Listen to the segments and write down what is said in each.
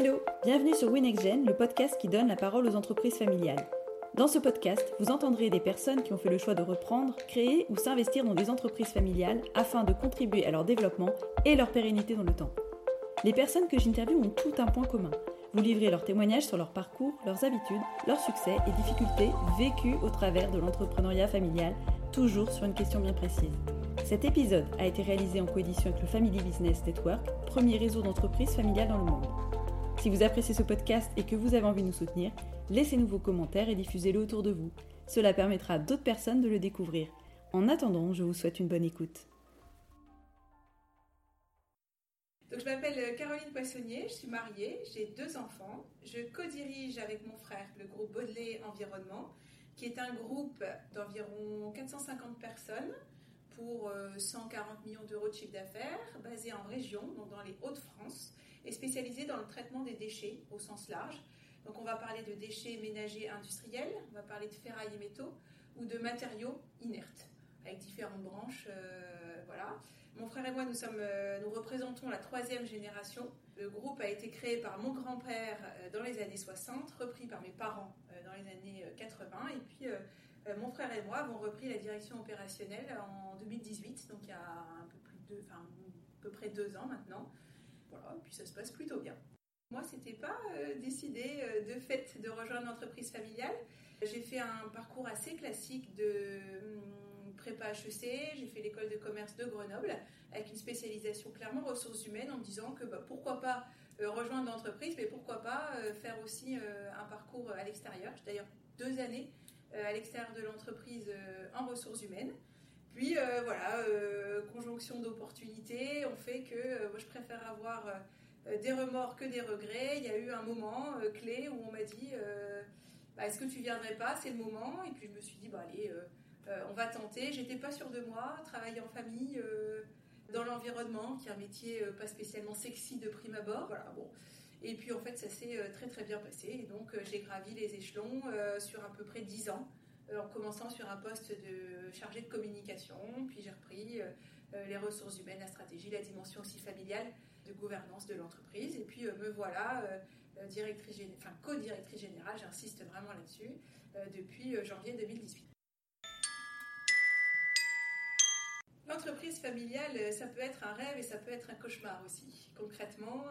Hello, bienvenue sur WinXGen, le podcast qui donne la parole aux entreprises familiales. Dans ce podcast, vous entendrez des personnes qui ont fait le choix de reprendre, créer ou s'investir dans des entreprises familiales afin de contribuer à leur développement et leur pérennité dans le temps. Les personnes que j'interviewe ont tout un point commun. Vous livrez leurs témoignages sur leur parcours, leurs habitudes, leurs succès et difficultés vécus au travers de l'entrepreneuriat familial, toujours sur une question bien précise. Cet épisode a été réalisé en coédition avec le Family Business Network, premier réseau d'entreprises familiales dans le monde. Si vous appréciez ce podcast et que vous avez envie de nous soutenir, laissez-nous vos commentaires et diffusez-le autour de vous. Cela permettra à d'autres personnes de le découvrir. En attendant, je vous souhaite une bonne écoute. Donc, je m'appelle Caroline Poissonnier, je suis mariée, j'ai deux enfants. Je co-dirige avec mon frère le groupe Baudelaire Environnement, qui est un groupe d'environ 450 personnes pour 140 euh, millions d'euros de chiffre d'affaires, basé en région, donc dans les Hauts-de-France est spécialisé dans le traitement des déchets au sens large. Donc on va parler de déchets ménagers industriels, on va parler de ferraille et métaux ou de matériaux inertes avec différentes branches. Euh, voilà. Mon frère et moi, nous, sommes, euh, nous représentons la troisième génération. Le groupe a été créé par mon grand-père euh, dans les années 60, repris par mes parents dans les années 80, et puis mon frère et moi avons repris la direction opérationnelle en 2018, donc il y a un peu plus de, enfin, à peu près deux ans maintenant. Voilà, puis ça se passe plutôt bien. Moi, c'était pas euh, décidé euh, de fait de rejoindre l'entreprise familiale. J'ai fait un parcours assez classique de hum, prépa HEC, j'ai fait l'école de commerce de Grenoble avec une spécialisation clairement ressources humaines en me disant que bah, pourquoi pas euh, rejoindre l'entreprise, mais pourquoi pas faire aussi un parcours à l'extérieur. J'ai d'ailleurs deux années à l'extérieur de l'entreprise en ressources humaines. Puis euh, voilà, euh, conjonction d'opportunités ont fait que euh, moi je préfère avoir des remords que des regrets. Il y a eu un moment clé où on m'a dit bah, Est-ce que tu viendrais pas? C'est le moment. Et puis je me suis dit bah, Allez, on va tenter. J'étais pas sûre de moi, travailler en famille. dans l'environnement, qui est un métier pas spécialement sexy de prime abord. Voilà, bon. Et puis en fait, ça s'est très très bien passé. Et donc j'ai gravi les échelons sur à peu près 10 ans. Euh, en commençant sur un poste de chargé de communication, puis j'ai repris euh, euh, les ressources humaines, la stratégie, la dimension aussi familiale de gouvernance de l'entreprise. Et puis me voilà directrice, co-directrice générale, j'insiste vraiment là-dessus, depuis janvier 2018. L'entreprise familiale, ça peut être un rêve et ça peut être un cauchemar aussi. Concrètement,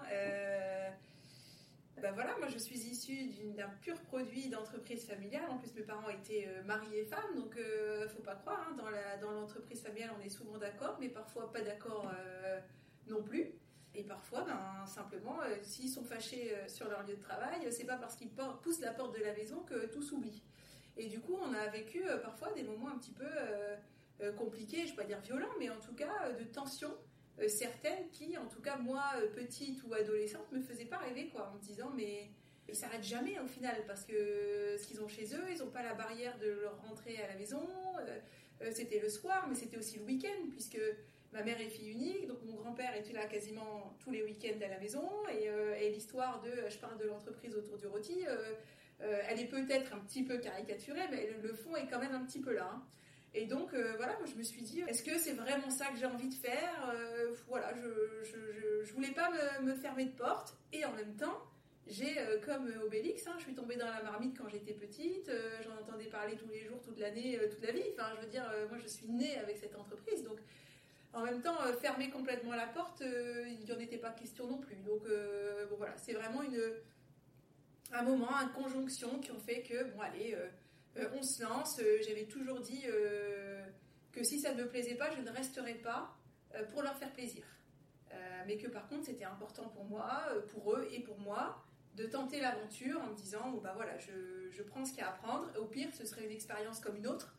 ben voilà, moi je suis issue d'un pur produit d'entreprise familiale. En plus, mes parents étaient euh, mariés femmes, donc ne euh, faut pas croire. Hein, dans l'entreprise familiale, on est souvent d'accord, mais parfois pas d'accord euh, non plus. Et parfois, ben, simplement, s'ils sont fâchés sur leur lieu de travail, c'est pas parce qu'ils poussent la porte de la maison que tout s'oublie. Et du coup, on a vécu parfois des moments un petit peu compliqués, je ne vais pas dire violents, mais en tout cas de tension certaines qui, en tout cas moi, euh, petite ou adolescente, me faisaient pas rêver, quoi, en me disant, mais ils s'arrêtent jamais au final, parce que ce qu'ils ont chez eux, ils n'ont pas la barrière de leur rentrer à la maison. Euh, c'était le soir, mais c'était aussi le week-end, puisque ma mère est fille unique, donc mon grand-père était là quasiment tous les week-ends à la maison, et, l'histoire de, je parle de l'entreprise autour du rôti, elle est peut-être un petit peu caricaturée, mais le, fond est quand même un petit peu là. Hein. Et donc, euh, voilà, moi, je me suis dit, est-ce que c'est vraiment ça que j'ai envie de faire euh, Voilà, je, je, je, voulais pas me, fermer de porte. Et en même temps, j'ai, euh, comme Obélix, hein, je suis tombée dans la marmite quand j'étais petite. j'en entendais parler tous les jours, toute l'année, toute la vie. Enfin, je veux dire, moi, je suis née avec cette entreprise. Donc, en même temps, fermer complètement la porte, il n'y en était pas question non plus. Donc, voilà, c'est vraiment une, un moment, une conjonction qui ont fait que, bon, allez on se lance. Euh, j'avais toujours dit euh, que si ça ne me plaisait pas, je ne resterais pas pour leur faire plaisir. mais que par contre, c'était important pour moi, pour eux et pour moi, de tenter l'aventure en me disant bah voilà, je, prends ce qu'il y a à prendre. Au pire, ce serait une expérience comme une autre.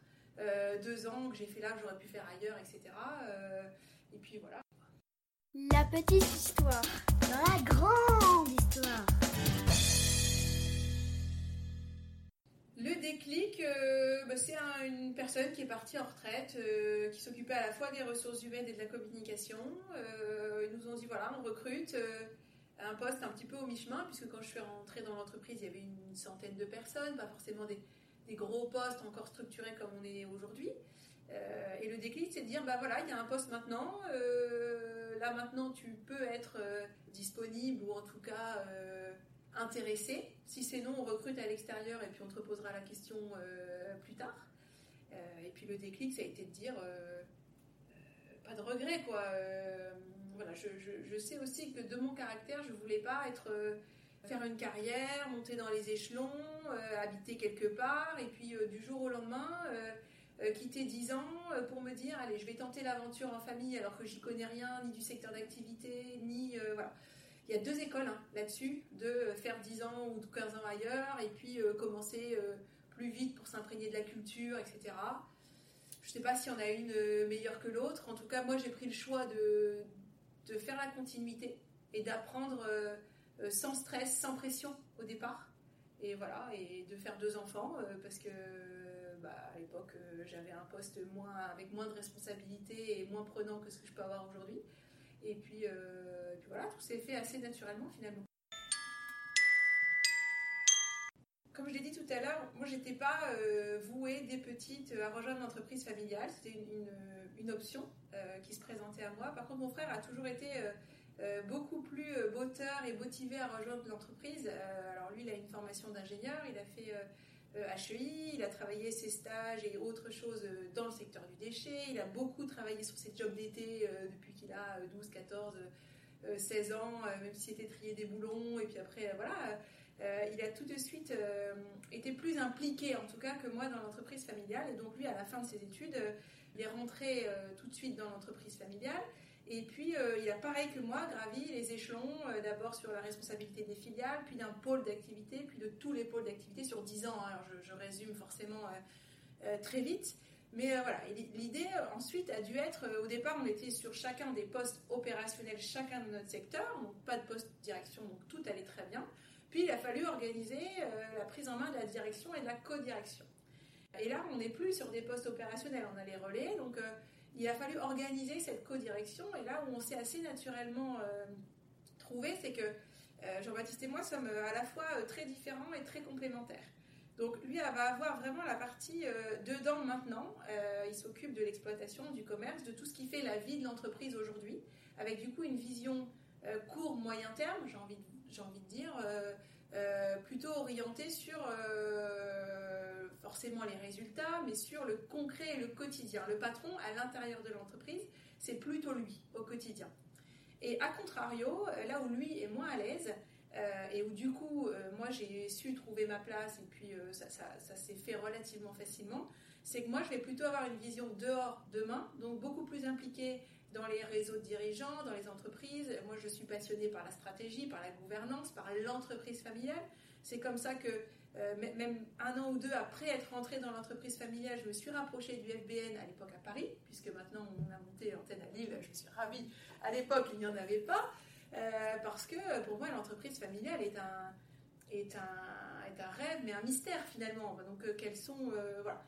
deux ans que j'ai fait là, que j'aurais pu faire ailleurs, etc. et puis voilà. La petite histoire dans la grande euh, c'est une personne qui est partie en retraite, euh, qui s'occupait à la fois des ressources humaines et de la communication. Euh, ils nous ont dit voilà, on recrute un poste un petit peu au mi-chemin, puisque quand je suis rentrée dans l'entreprise, il y avait une centaine de personnes, pas forcément des, gros postes encore structurés comme on est aujourd'hui. et le déclic, c'est de dire, bah voilà, il y a un poste maintenant. là maintenant, tu peux être disponible ou en tout cas intéressé. Si c'est non, on recrute à l'extérieur et puis on te reposera la question plus tard. et puis le déclic, ça a été de dire pas de regret, quoi. Euh, voilà, je, sais aussi que de mon caractère, je voulais pas être euh, faire une carrière, monter dans les échelons, euh, habiter quelque part, et puis du jour au lendemain, quitter 10 ans pour me dire, allez, je vais tenter l'aventure en famille alors que j'y connais rien, ni du secteur d'activité, ni... voilà. Il y a deux écoles hein, là-dessus, de faire 10 ans ou 15 ans ailleurs, et puis commencer plus vite pour s'imprégner de la culture, etc. Je ne sais pas si on a une euh, meilleure que l'autre. En tout cas, moi, j'ai pris le choix de, de faire la continuité et d'apprendre euh, euh, sans stress, sans pression au départ. Et voilà, et de faire deux enfants parce que bah, à l'époque, j'avais un poste moins, avec moins de responsabilités et moins prenant que ce que je peux avoir aujourd'hui. Et puis, et puis voilà, tout s'est fait assez naturellement finalement. comme je l'ai dit tout à l'heure, moi j'étais pas euh, vouée des petites à rejoindre l'entreprise familiale, c'était une, option euh, qui se présentait à moi. Par contre, mon frère a toujours été euh, beaucoup plus moteur et motivé à rejoindre l'entreprise. alors lui, il a une formation d'ingénieur, il a fait HEI, il a travaillé ses stages et autres choses dans le secteur du déchet, il a beaucoup travaillé sur ses jobs d'été depuis qu'il a 12, 14, 16 ans, même s'il était trié des boulons, et puis après, voilà euh, il a tout de suite euh, été plus impliqué, en tout cas, que moi dans l'entreprise familiale. Et donc, lui, à la fin de ses études, euh, il est rentré tout de suite dans l'entreprise familiale. Et puis, il a pareil que moi gravi les échelons, d'abord sur la responsabilité des filiales, puis d'un pôle d'activité, puis de tous les pôles d'activité sur 10 ans. Alors, je, résume forcément très vite. Mais voilà, l'idée ensuite a dû être, au départ, on était sur chacun des postes opérationnels, chacun de notre secteur, donc pas de poste direction, donc tout allait très bien. Puis il a fallu organiser euh, la prise en main de la direction et de la co-direction. Et là, on n'est plus sur des postes opérationnels, on a les relais, donc euh, il a fallu organiser cette co-direction. Et là où on s'est assez naturellement euh, trouvé, c'est que Jean-Baptiste et moi sommes à la fois très différents et très complémentaires. Donc lui va avoir vraiment la partie dedans maintenant. il s'occupe de l'exploitation, du commerce, de tout ce qui fait la vie de l'entreprise aujourd'hui, avec du coup une vision court, moyen terme, j'ai envie j'ai envie de dire, euh, euh, plutôt orienté sur euh, forcément les résultats, mais sur le concret et le quotidien. Le patron, à l'intérieur de l'entreprise, c'est plutôt lui au quotidien. Et à contrario, là où lui est moins à l'aise, et où du coup, moi j'ai su trouver ma place, et puis ça, ça, s'est fait relativement facilement, c'est que moi je vais plutôt avoir une vision dehors, demain, donc beaucoup plus impliquée dans les réseaux de dirigeants, dans les entreprises. Moi, je suis passionnée par la stratégie, par la gouvernance, par l'entreprise familiale. C'est comme ça que, euh, même un an ou deux après être rentrée dans l'entreprise familiale, je me suis rapprochée du FBN à l'époque à Paris, puisque maintenant on a monté l'antenne à Lille. Je suis ravie. À l'époque, il n'y en avait pas, euh, parce que pour moi, l'entreprise familiale est un, rêve, mais un mystère finalement. Donc, euh, quels sont. voilà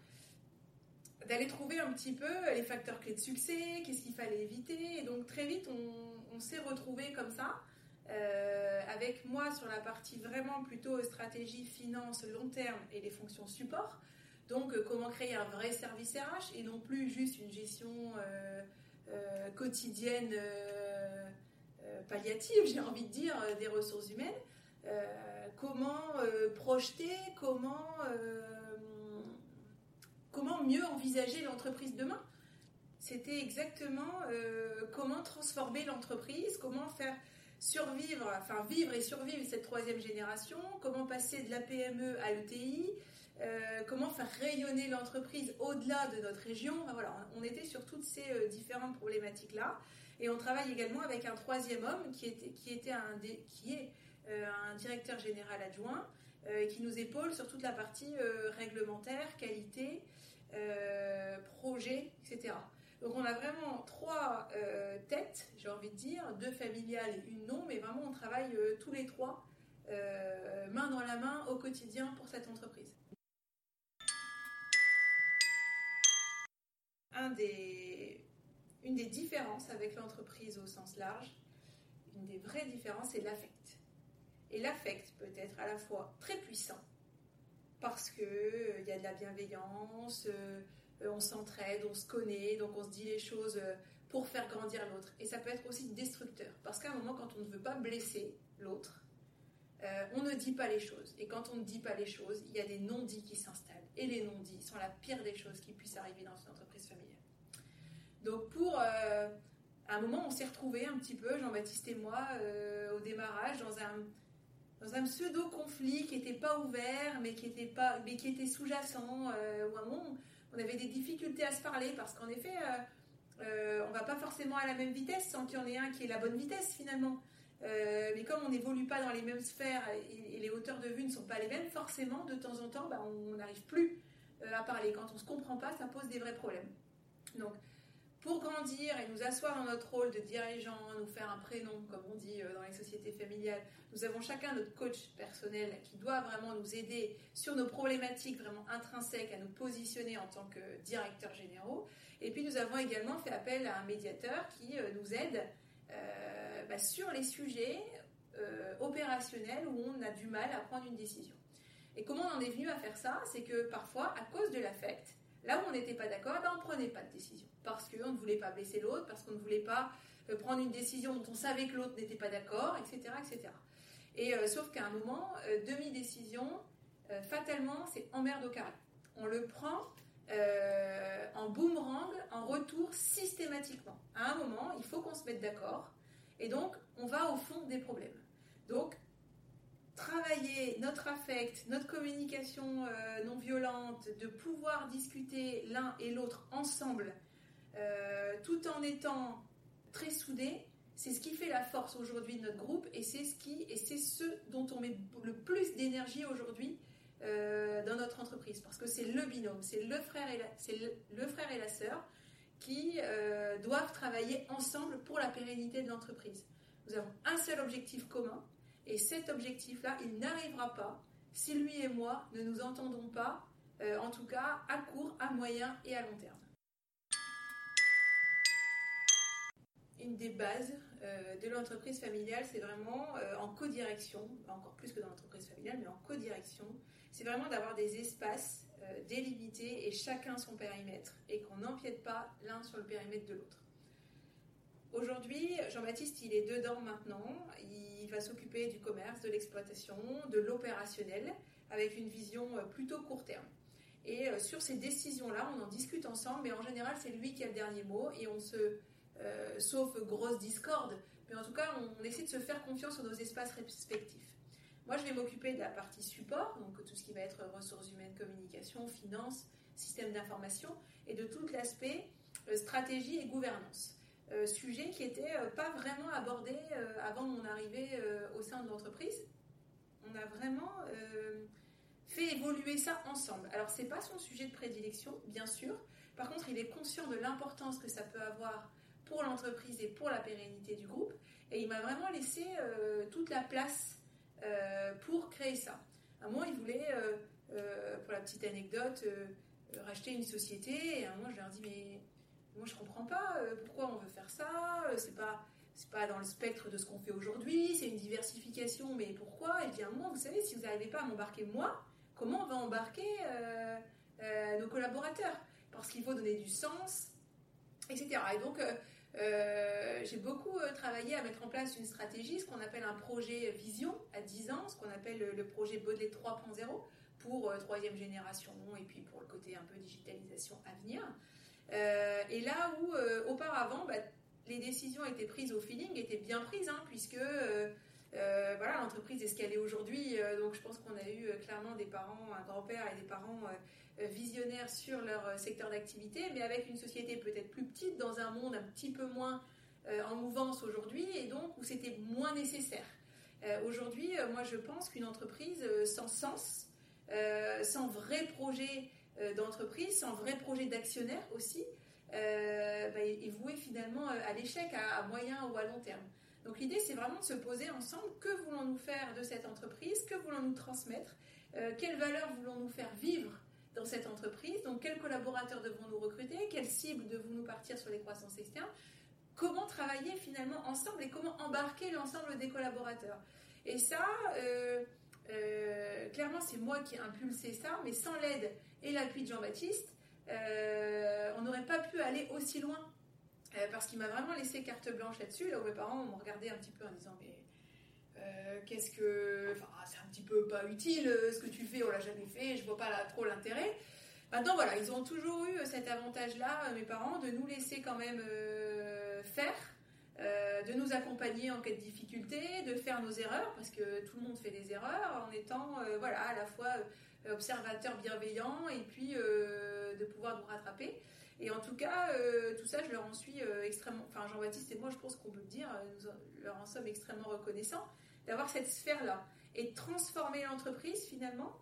d'aller trouver un petit peu les facteurs clés de succès, qu'est-ce qu'il fallait éviter. Et donc très vite, on, s'est retrouvé comme ça, euh, avec moi sur la partie vraiment plutôt stratégie, finance, long terme et les fonctions support. Donc euh, comment créer un vrai service RH et non plus juste une gestion euh, quotidienne palliative, j'ai envie de dire, des ressources humaines. comment projeter, comment comment mieux envisager l'entreprise demain? C'était exactement euh, comment transformer l'entreprise, comment faire survivre, enfin vivre et survivre cette troisième génération, comment passer de la PME à l'ETI, euh, comment faire rayonner l'entreprise au-delà de notre région. voilà, on était sur toutes ces euh, différentes problématiques-là. Et on travaille également avec un troisième homme qui, était, qui, est un directeur général adjoint qui nous épaule sur toute la partie réglementaire, qualité, euh, projet, etc. Donc on a vraiment trois euh, têtes, j'ai envie de dire, deux familiales et une non, mais vraiment on travaille euh, tous les trois main dans la main au quotidien pour cette entreprise. Un des, des différences avec l'entreprise au sens large, une des vraies différences, c'est l'affect. Et l'affect peut être à la fois très puissant parce qu'il euh, y a de la bienveillance, euh, on s'entraide, on se connaît, donc on se dit les choses pour faire grandir l'autre. Et ça peut être aussi destructeur, parce qu'à un moment, quand on ne veut pas blesser l'autre, on ne dit pas les choses. Et quand on ne dit pas les choses, il y a des non-dits qui s'installent. Et les non-dits sont la pire des choses qui puissent arriver dans une entreprise familiale. Donc pour à un moment, on s'est retrouvés un petit peu, Jean-Baptiste et moi, euh, au démarrage, dans un, pseudo-conflit qui n'était pas ouvert, mais qui était, était sous-jacent, euh, où un moment, on avait des difficultés à se parler, parce qu'en effet, euh, on ne va pas forcément à la même vitesse sans qu'il y en ait un qui ait la bonne vitesse finalement. mais comme on n'évolue pas dans les mêmes sphères et, les hauteurs de vue ne sont pas les mêmes, forcément, de temps en temps, bah, on n'arrive plus à parler. Quand on ne se comprend pas, ça pose des vrais problèmes. Donc, pour grandir et nous asseoir dans notre rôle de dirigeant, nous faire un prénom, comme on dit euh, dans les sociétés familiales, nous avons chacun notre coach personnel qui doit vraiment nous aider sur nos problématiques vraiment intrinsèques à nous positionner en tant que directeurs généraux. Et puis nous avons également fait appel à un médiateur qui euh, nous aide euh, bah, sur les sujets opérationnels où on a du mal à prendre une décision. Et comment on en est venu à faire ça? C'est que parfois, à cause de l'affect, Là où on n'était pas d'accord, eh ben, on ne prenait pas de décision. Parce qu'on ne voulait pas blesser l'autre, parce qu'on ne voulait pas euh, prendre une décision dont on savait que l'autre n'était pas d'accord, etc. etc. Et euh, sauf qu'à un moment, euh, demi-décision, fatalement, c'est emmerde au carré. On le prend en boomerang, en retour systématiquement. À un moment, il faut qu'on se mette d'accord. Et donc, on va au fond des problèmes. Donc, travailler notre affect, notre communication euh, non violente, de pouvoir discuter l'un et l'autre ensemble, euh, tout en étant très soudés, c'est ce qui fait la force aujourd'hui de notre groupe et c'est ce qui et c'est ce dont on met le plus d'énergie aujourd'hui euh, dans notre entreprise parce que c'est le binôme, c'est le frère et la, c'est le, frère et la sœur qui doivent travailler ensemble pour la pérennité de l'entreprise. Nous avons un seul objectif commun, et cet objectif-là, il n'arrivera pas si lui et moi ne nous entendons pas, euh, en tout cas à court, à moyen et à long terme. Une des bases euh, de l'entreprise familiale, c'est vraiment euh, en codirection, encore plus que dans l'entreprise familiale, mais en codirection, c'est vraiment d'avoir des espaces délimités et chacun son périmètre et qu'on n'empiète pas l'un sur le périmètre de l'autre. Aujourd'hui, Jean-Baptiste, il est dedans maintenant. Il va s'occuper du commerce, de l'exploitation, de l'opérationnel, avec une vision euh, plutôt court terme. Et euh, sur ces décisions-là, on en discute ensemble, mais en général, c'est lui qui a le dernier mot, et on se, euh, sauf grosse discorde, mais en tout cas, on, essaie de se faire confiance sur nos espaces respectifs. Moi, je vais m'occuper de la partie support, donc tout ce qui va être ressources humaines, communication, finance, système d'information, et de tout l'aspect stratégie et gouvernance. Euh, sujet qui n'était euh, pas vraiment abordé euh, avant mon arrivée au sein de l'entreprise. On a vraiment fait évoluer ça ensemble. Alors c'est pas son sujet de prédilection, bien sûr. Par contre, il est conscient de l'importance que ça peut avoir pour l'entreprise et pour la pérennité du groupe. Et il m'a vraiment laissé toute la place pour créer ça. À un moment, il voulait, pour la petite anecdote, racheter une société. Et à un moment, je ai dit, mais moi je comprends pas euh, pourquoi on veut faire ça, euh, c'est pas c'est pas dans le spectre de ce qu'on fait aujourd'hui, c'est une diversification, mais pourquoi? Et bien moi, vous savez, si vous n'arrivez pas à m'embarquer moi, comment on va embarquer euh, nos collaborateurs? Parce qu'il faut donner du sens, etc. Et donc, j'ai beaucoup travaillé à mettre en place une stratégie, ce qu'on appelle un projet vision à 10 ans, ce qu'on appelle le projet Baudelaire 3.0 pour troisième génération et puis pour le côté un peu digitalisation à venir. Euh, et là où euh, auparavant, bah, les décisions étaient prises au feeling, étaient bien prises, hein, puisque euh, voilà, l'entreprise est ce qu'elle est aujourd'hui. donc je pense qu'on a eu clairement des parents, un grand-père et des parents visionnaires sur leur secteur d'activité, mais avec une société peut-être plus petite, dans un monde un petit peu moins en mouvance aujourd'hui, et donc où c'était moins nécessaire. aujourd'hui, moi je pense qu'une entreprise sans sens, sans vrai projet d'entreprise, sans vrai projet d'actionnaire aussi, euh, bah, est voué finalement euh, à l'échec à, moyen ou à long terme. Donc l'idée, c'est vraiment de se poser ensemble, que voulons-nous faire de cette entreprise, que voulons-nous transmettre, quelles valeurs voulons-nous faire vivre dans cette entreprise, donc quels collaborateurs devons-nous recruter, quelles cibles devons-nous partir sur les croissances externes, comment travailler finalement ensemble et comment embarquer l'ensemble des collaborateurs. Et ça, clairement, c'est moi qui ai impulsé ça, mais sans l'aide et l'appui de Jean-Baptiste, on n'aurait pas pu aller aussi loin. parce qu'il m'a vraiment laissé carte blanche là-dessus. Là où mes parents m'ont regardé un petit peu en disant Mais qu'est-ce que. Enfin, c'est un petit peu pas utile ce que tu fais, on l'a jamais fait, je vois pas trop l'intérêt. Maintenant, voilà, ils ont toujours eu cet avantage-là, mes parents, de nous laisser quand même faire euh, de nous accompagner en cas de difficulté, de faire nos erreurs, parce que tout le monde fait des erreurs, en étant euh, voilà, à la fois euh, observateur bienveillant et puis de pouvoir nous rattraper. Et en tout cas, tout ça, je leur en suis extrêmement, enfin Jean-Baptiste et moi, je pense qu'on peut le dire, nous leur en sommes extrêmement reconnaissants d'avoir cette sphère-là et de transformer l'entreprise finalement.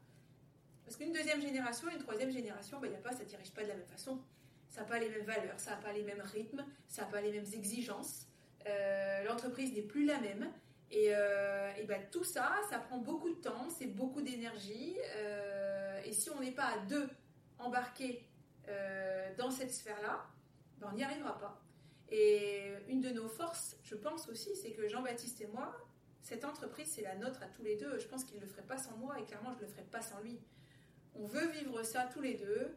Parce qu'une deuxième génération, une troisième génération, ben, n'y a pas, ça ne dirige pas de la même façon. Ça n'a pas les mêmes valeurs, ça n'a pas les mêmes rythmes, ça n'a pas les mêmes exigences. Euh, l'entreprise n'est plus la même. Et, euh, ben, tout ça, ça prend beaucoup de temps, c'est beaucoup d'énergie. Euh, et si on n'est pas à deux embarqués dans cette sphère-là, ben, on n'y arrivera pas. Et une de nos forces, je pense aussi, c'est que Jean-Baptiste et moi, cette entreprise, c'est la nôtre à tous les deux. Je pense qu'il ne le ferait pas sans moi et clairement, je ne le ferais pas sans lui. On veut vivre ça tous les deux.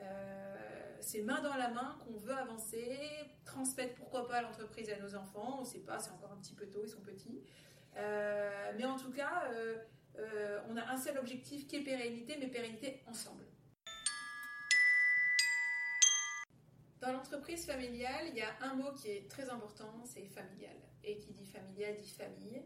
Euh, c'est main dans la main qu'on veut avancer, transmettre pourquoi pas l'entreprise à nos enfants. On ne sait pas, c'est encore un petit peu tôt, ils sont petits. Euh, mais en tout cas, euh, on a un seul objectif qui est pérennité, mais pérennité ensemble. Dans l'entreprise familiale, il y a un mot qui est très important, c'est familial. Et qui dit familial dit famille.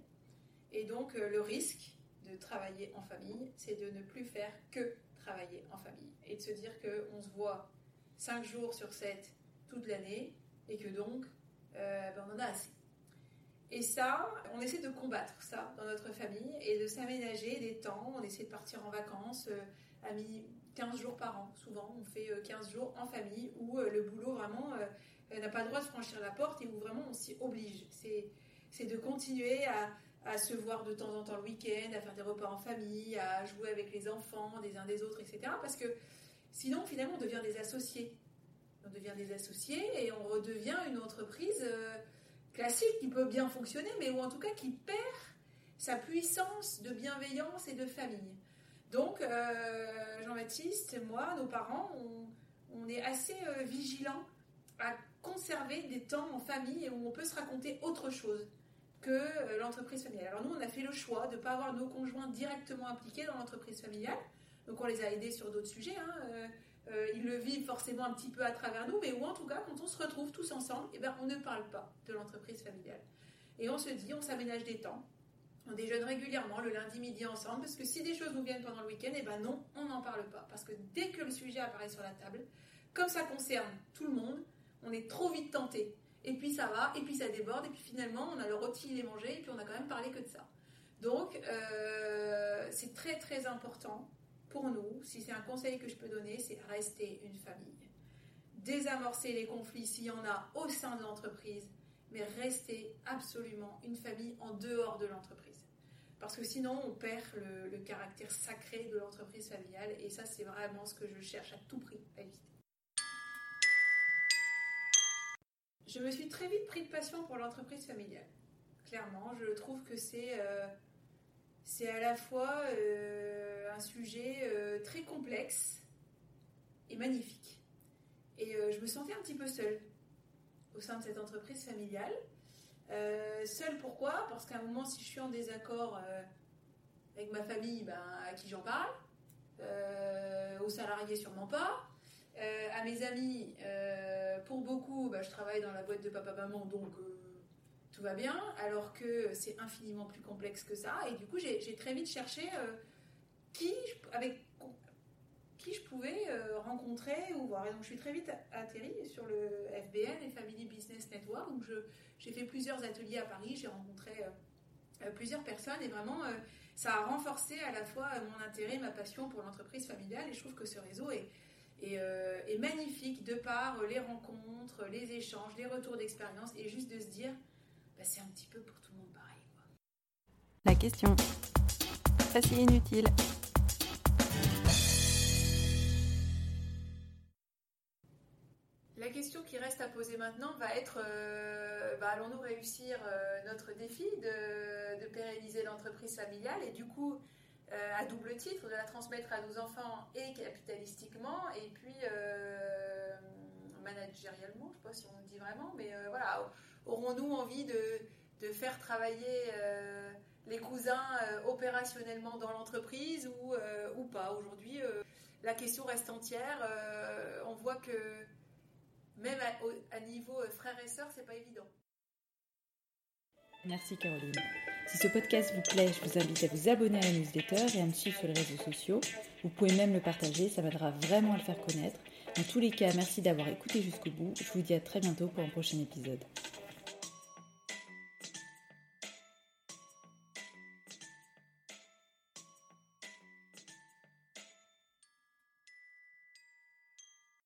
Et donc le risque de travailler en famille, c'est de ne plus faire que travailler en famille et de se dire qu'on se voit 5 jours sur 7 toute l'année et que donc euh, ben, on en a assez. Et ça, on essaie de combattre ça dans notre famille et de s'aménager des temps. On essaie de partir en vacances euh, à 15 jours par an. Souvent, on fait 15 euh, jours en famille où le boulot vraiment n'a pas le droit de franchir la porte et où vraiment on s'y oblige. C'est de continuer à, à se voir de temps en temps le week-end, à faire des repas en famille, à jouer avec les enfants des uns des autres, etc. Parce que sinon, finalement, on devient des associés. On devient des associés et on redevient une entreprise euh, classique qui peut bien fonctionner, mais ou en tout cas qui perd sa puissance de bienveillance et de famille. Donc, euh, Jean-Baptiste, moi, nos parents, on, est assez euh, vigilants à conserver des temps en famille où on peut se raconter autre chose que euh, l'entreprise familiale. Alors nous, on a fait le choix de ne pas avoir nos conjoints directement impliqués dans l'entreprise familiale. Donc on les a aidés sur d'autres sujets. Hein. Euh, euh, ils le vivent forcément un petit peu à travers nous, mais ou en tout cas, quand on se retrouve tous ensemble, eh ben, on ne parle pas de l'entreprise familiale. Et on se dit, on s'aménage des temps. On déjeune régulièrement le lundi midi ensemble, parce que si des choses nous viennent pendant le week-end, eh ben non, on n'en parle pas. Parce que dès que le sujet apparaît sur la table, comme ça concerne tout le monde, on est trop vite tenté et puis ça va, et puis ça déborde, et puis finalement on a le rôti, il est mangé, et puis on a quand même parlé que de ça. Donc euh, c'est très très important pour nous, si c'est un conseil que je peux donner, c'est rester une famille. Désamorcer les conflits s'il y en a au sein de l'entreprise, mais rester absolument une famille en dehors de l'entreprise. Parce que sinon, on perd le, caractère sacré de l'entreprise familiale, et ça, c'est vraiment ce que je cherche à tout prix à éviter. je me suis très vite pris de passion pour l'entreprise familiale. Clairement, je trouve que c'est euh, c'est à la fois euh, un sujet euh, très complexe et magnifique. Et je me sentais un petit peu seule au sein de cette entreprise familiale. seule pourquoi? Parce qu'à un moment, si je suis en désaccord avec ma famille, ben, à qui j'en parle Aux salariés, sûrement pas. Euh, à mes amis, euh, pour beaucoup, bah, je travaille dans la boîte de papa-maman, donc euh, tout va bien, alors que c'est infiniment plus complexe que ça. Et du coup, j'ai très vite cherché qui, avec qui je pouvais rencontrer ou voir. Et donc, je suis très vite atterrie sur le FBN et Family Business Network. Donc, j'ai fait plusieurs ateliers à Paris, j'ai rencontré plusieurs personnes et vraiment, ça a renforcé à la fois mon intérêt, ma passion pour l'entreprise familiale. Et je trouve que ce réseau est euh, et, magnifique de par les rencontres, les échanges, les retours d'expérience et juste de se dire, bah, c'est un petit peu pour tout le monde pareil. La question, facile inutile. La question qui reste à poser maintenant va être euh, bah, allons-nous réussir euh, notre défi de, de pérenniser l'entreprise familiale Et du coup, à double titre, de la transmettre à nos enfants et capitalistiquement, et puis managérialement, je ne sais pas si on le dit vraiment, mais voilà, aurons-nous envie de, faire travailler les cousins opérationnellement dans l'entreprise ou, ou pas? Aujourd'hui, la question reste entière. on voit que même à, niveau euh, frères et sœurs, c'est pas évident. Merci Caroline. Si ce podcast vous plaît, je vous invite à vous abonner à la newsletter et à me suivre sur les réseaux sociaux. Vous pouvez même le partager, ça m'aidera vraiment à le faire connaître. Dans tous les cas, merci d'avoir écouté jusqu'au bout. Je vous dis à très bientôt pour un prochain épisode.